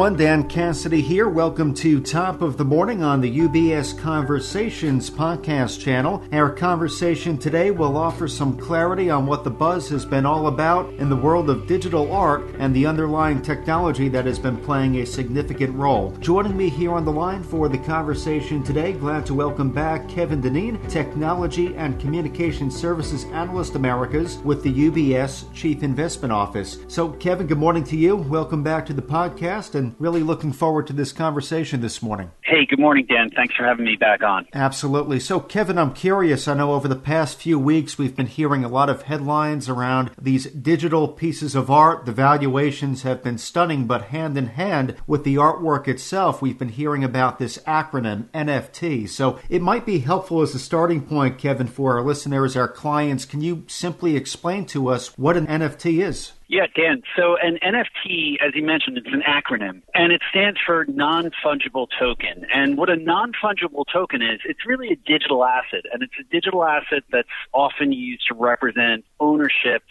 everyone. Dan Cassidy here. Welcome to Top of the Morning on the UBS Conversations podcast channel. Our conversation today will offer some clarity on what the buzz has been all about in the world of digital art and the underlying technology that has been playing a significant role. Joining me here on the line for the conversation today, glad to welcome back Kevin Dennean, Technology and Communication Services Analyst Americas with the UBS Chief Investment Office. So, Kevin, good morning to you. Welcome back to the podcast and really looking forward to this conversation this morning. Hey, good morning, Dan. Thanks for having me back on. Absolutely. So, Kevin, I'm curious. I know over the past few weeks we've been hearing a lot of headlines around these digital pieces of art. The valuations have been stunning, but hand in hand with the artwork itself, we've been hearing about this acronym NFT. So, it might be helpful as a starting point, Kevin, for our listeners, our clients. Can you simply explain to us what an NFT is? Yeah, Dan. So an NFT, as you mentioned, it's an acronym and it stands for non-fungible token. And what a non-fungible token is, it's really a digital asset and it's a digital asset that's often used to represent ownership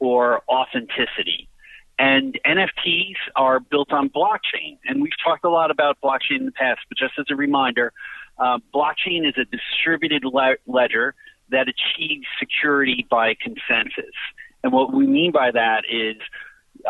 or authenticity. And NFTs are built on blockchain. And we've talked a lot about blockchain in the past, but just as a reminder, uh, blockchain is a distributed le- ledger that achieves security by consensus. And what we mean by that is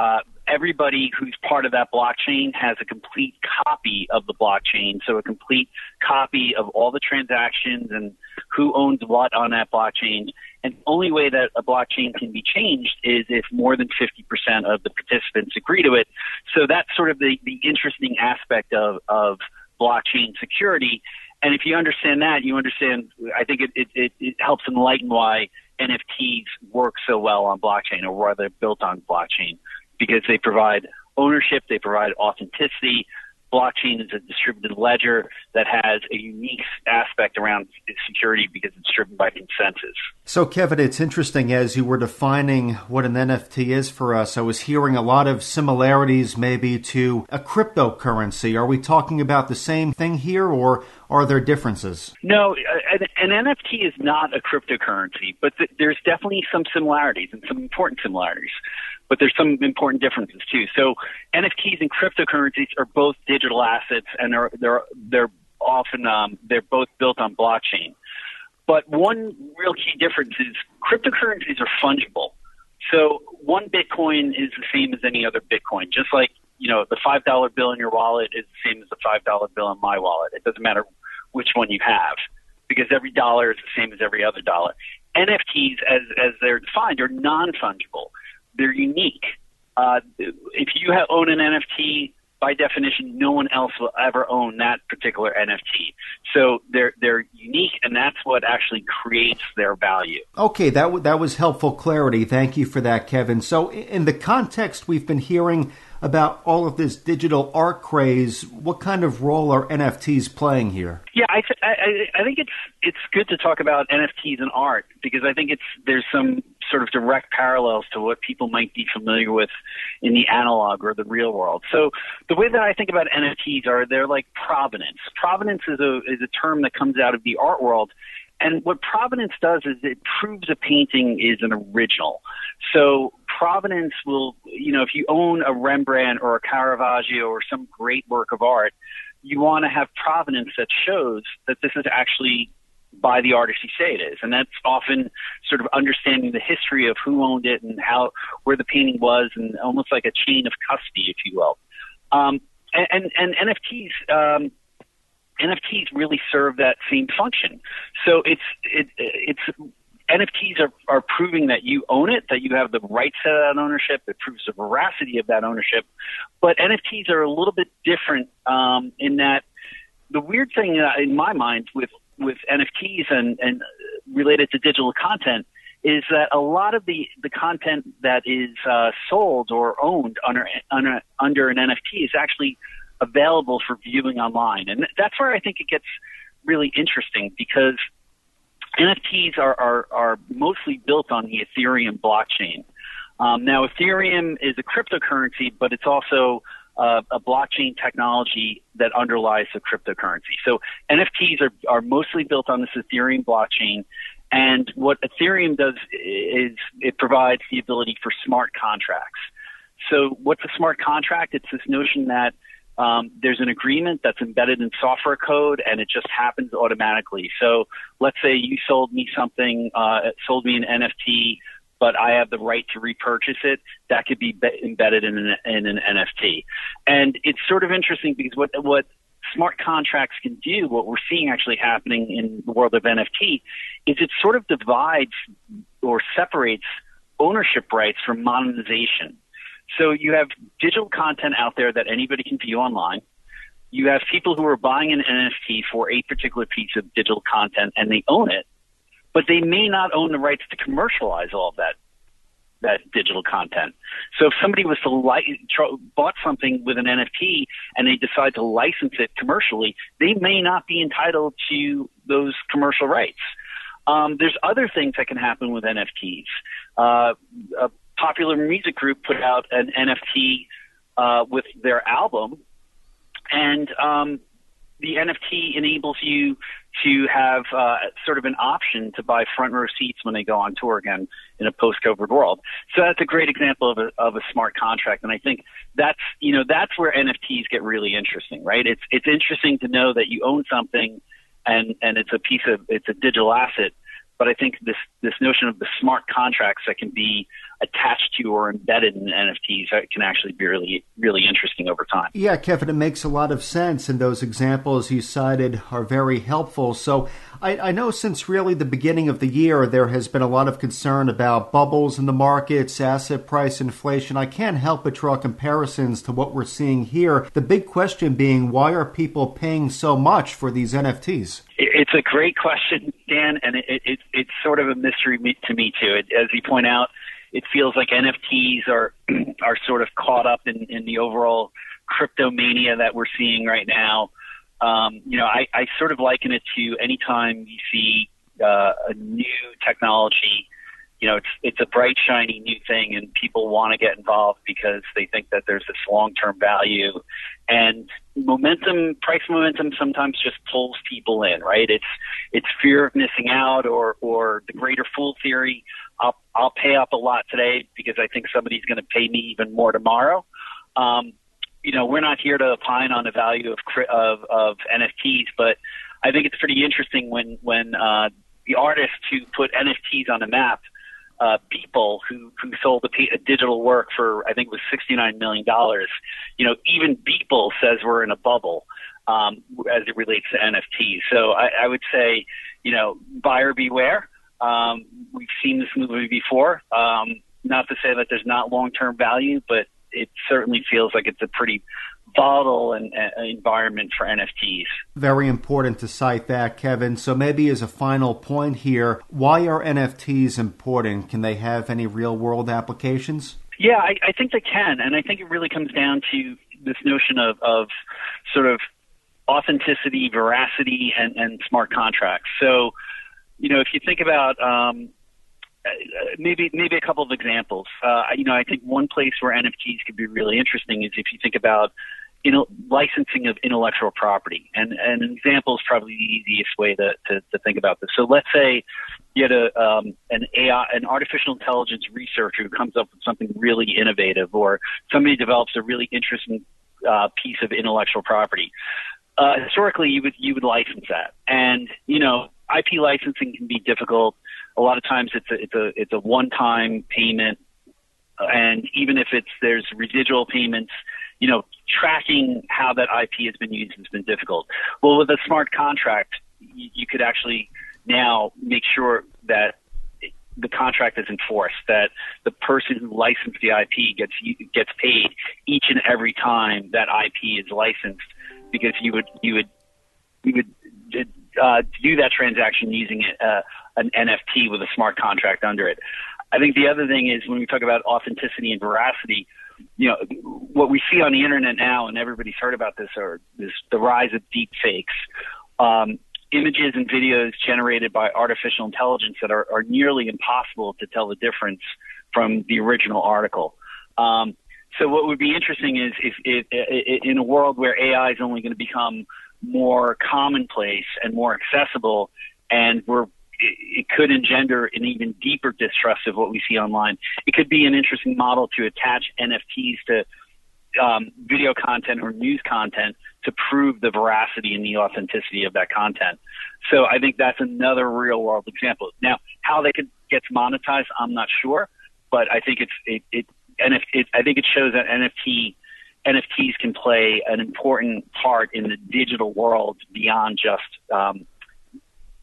uh, everybody who's part of that blockchain has a complete copy of the blockchain, so a complete copy of all the transactions and who owns what on that blockchain. And the only way that a blockchain can be changed is if more than 50% of the participants agree to it. So that's sort of the, the interesting aspect of, of blockchain security. And if you understand that, you understand, I think it, it, it, it helps enlighten why NFTs work so well on blockchain or they're built on blockchain because they provide ownership, they provide authenticity. Blockchain is a distributed ledger that has a unique aspect around security because it's driven by consensus. So, Kevin, it's interesting as you were defining what an NFT is for us. I was hearing a lot of similarities maybe to a cryptocurrency. Are we talking about the same thing here, or are there differences? No, an, NFT is not a cryptocurrency, but th- there's definitely some similarities and some important similarities. But there's some important differences too. So NFTs and cryptocurrencies are both digital assets, and they're they're they're often um, they're both built on blockchain. But one real key difference is cryptocurrencies are fungible. So one Bitcoin is the same as any other Bitcoin, just like you know the five dollar bill in your wallet is the same as the five dollar bill in my wallet. It doesn't matter which one you have because every dollar is the same as every other dollar. NFTs, as as they're defined, are non fungible. They're unique. Uh, if you have, own an NFT, by definition, no one else will ever own that particular NFT. So they're they're unique, and that's what actually creates their value. Okay, that w- that was helpful clarity. Thank you for that, Kevin. So in the context we've been hearing about all of this digital art craze. What kind of role are NFTs playing here? Yeah, I, th- I, I think it's it's good to talk about NFTs and art because I think it's there's some sort of direct parallels to what people might be familiar with in the analog or the real world. So the way that I think about NFTs are they're like provenance. Provenance is a is a term that comes out of the art world and what provenance does is it proves a painting is an original. So provenance will, you know, if you own a Rembrandt or a Caravaggio or some great work of art, you want to have provenance that shows that this is actually by the artist you say it is. And that's often sort of understanding the history of who owned it and how, where the painting was and almost like a chain of custody, if you will. Um, and, and, and NFTs, um, NFTs really serve that same function. So it's it, it's NFTs are, are proving that you own it, that you have the rights to that ownership. It proves the veracity of that ownership. But NFTs are a little bit different um, in that the weird thing in my mind with with NFTs and, and related to digital content is that a lot of the, the content that is uh, sold or owned under, under under an NFT is actually available for viewing online. And that's where I think it gets really interesting because NFTs are, are, are mostly built on the Ethereum blockchain. Um, now, Ethereum is a cryptocurrency, but it's also uh, a blockchain technology that underlies the cryptocurrency. So NFTs are, are mostly built on this Ethereum blockchain. And what Ethereum does is it provides the ability for smart contracts. So what's a smart contract? It's this notion that um, there's an agreement that's embedded in software code and it just happens automatically. So let's say you sold me something, uh, sold me an NFT, but I have the right to repurchase it. That could be be- embedded in an, in an NFT. And it's sort of interesting because what, what smart contracts can do, what we're seeing actually happening in the world of NFT is it sort of divides or separates ownership rights from monetization. So you have digital content out there that anybody can view online. You have people who are buying an NFT for a particular piece of digital content and they own it, but they may not own the rights to commercialize all of that that digital content. So if somebody was to li- tr- bought something with an NFT and they decide to license it commercially, they may not be entitled to those commercial rights. Um, there's other things that can happen with NFTs. Uh, a popular music group put out an NFT uh, with their album, and um, the NFT enables you to have uh, sort of an option to buy front row seats when they go on tour again in a post-COVID world. So that's a great example of a, of a smart contract, and I think that's you know that's where NFTs get really interesting, right? It's it's interesting to know that you own something, and and it's a piece of it's a digital asset but I think this this notion of the smart contracts that can be attached to or embedded in NFTs uh, can actually be really really interesting over time. Yeah, Kevin, it makes a lot of sense, and those examples you cited are very helpful. So I, I know since really the beginning of the year, there has been a lot of concern about bubbles in the markets, asset price inflation. I can't help but draw comparisons to what we're seeing here. The big question being, why are people paying so much for these NFTs? It's a great question, Dan, and it, it, it's sort of a mystery to me too. It, as you point out, it feels like NFTs are are sort of caught up in, in the overall crypto mania that we're seeing right now. Um, you know, I, I sort of liken it to anytime you see uh, a new technology you know, it's it's a bright, shiny new thing, and people want to get involved because they think that there's this long-term value. And momentum, price momentum, sometimes just pulls people in, right? It's it's fear of missing out, or or the greater fool theory. I'll I'll pay up a lot today because I think somebody's going to pay me even more tomorrow. Um, you know, we're not here to opine on the value of of, of NFTs, but I think it's pretty interesting when when uh, the artists who put NFTs on the map uh, Beeple, who who sold a, a digital work for I think it was sixty nine million dollars. You know, even Beeple says we're in a bubble um, as it relates to NFTs. So I, I would say, you know, buyer beware. Um, we've seen this movie before. Um, not to say that there's not long term value, but it certainly feels like it's a pretty volatile and, uh, environment for NFTs. Very important to cite that, Kevin. So maybe as a final point here, why are NFTs important? Can they have any real world applications? Yeah, I, I think they can, and I think it really comes down to this notion of, of sort of authenticity, veracity, and, and smart contracts. So, you know, if you think about um, maybe maybe a couple of examples. Uh, you know, I think one place where NFTs could be really interesting is if you think about you know, licensing of intellectual property. And, and an example is probably the easiest way to, to, to think about this. So let's say you had a, um, an AI, an artificial intelligence researcher who comes up with something really innovative, or somebody develops a really interesting uh, piece of intellectual property. Uh, historically, you would you would license that, and you know, IP licensing can be difficult. A lot of times, it's a it's a it's a one time payment, and even if it's there's residual payments, you know, tracking how that IP has been used has been difficult. Well, with a smart contract, you, could actually now make sure that the contract is enforced, that the person who licensed the IP gets gets paid each and every time that IP is licensed, because you would you would you would uh, do that transaction using uh, an NFT with a smart contract under it. I think the other thing is when we talk about authenticity and veracity, you know, what we see on the internet now, and everybody's heard about this, are this the rise of deep fakes. Um, images and videos generated by artificial intelligence that are, are nearly impossible to tell the difference from the original article. Um, so what would be interesting is if, if, if in a world where AI is only going to become more commonplace and more accessible, and we're it could engender an even deeper distrust of what we see online. It could be an interesting model to attach NFTs to um, video content or news content to prove the veracity and the authenticity of that content. So I think that's another real world example. Now, how they could get monetized, I'm not sure, but I think it's it, it and if it, I think it shows that NFT NFTs can play an important part in the digital world beyond just um,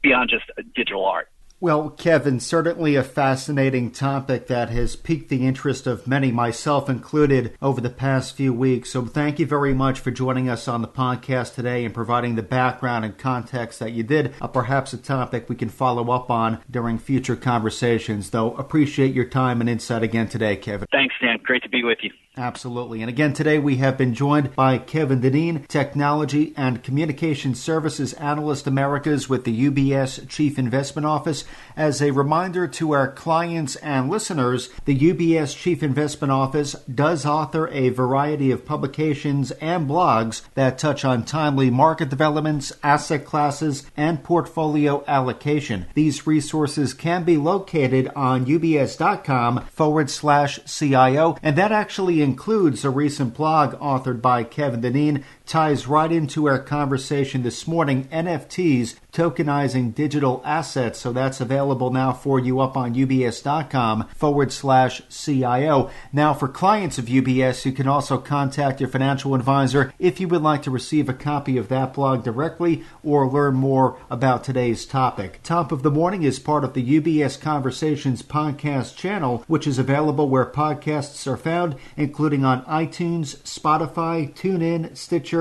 beyond just digital art. Well, Kevin, certainly a fascinating topic that has piqued the interest of many, myself included, over the past few weeks. So thank you very much for joining us on the podcast today and providing the background and context that you did. Uh, perhaps a topic we can follow up on during future conversations, though appreciate your time and insight again today, Kevin. Thanks, Dan. Great to be with you. Absolutely. And again, today we have been joined by Kevin Dennean, Technology and Communication Services Analyst Americas with the UBS Chief Investment Office. As a reminder to our clients and listeners, the UBS Chief Investment Office does author a variety of publications and blogs that touch on timely market developments, asset classes, and portfolio allocation. These resources can be located on ubs.com forward slash CIO, and that actually includes a recent blog authored by Kevin Dennean, ties right into our conversation this morning NFTs, tokenizing digital assets. So that's available now for you up on ubs.com forward slash CIO. Now, for clients of UBS, you can also contact your financial advisor if you would like to receive a copy of that blog directly or learn more about today's topic. Top of the Morning is part of the UBS Conversations podcast channel, which is available where podcasts are found, including on iTunes, Spotify, TuneIn, Stitcher,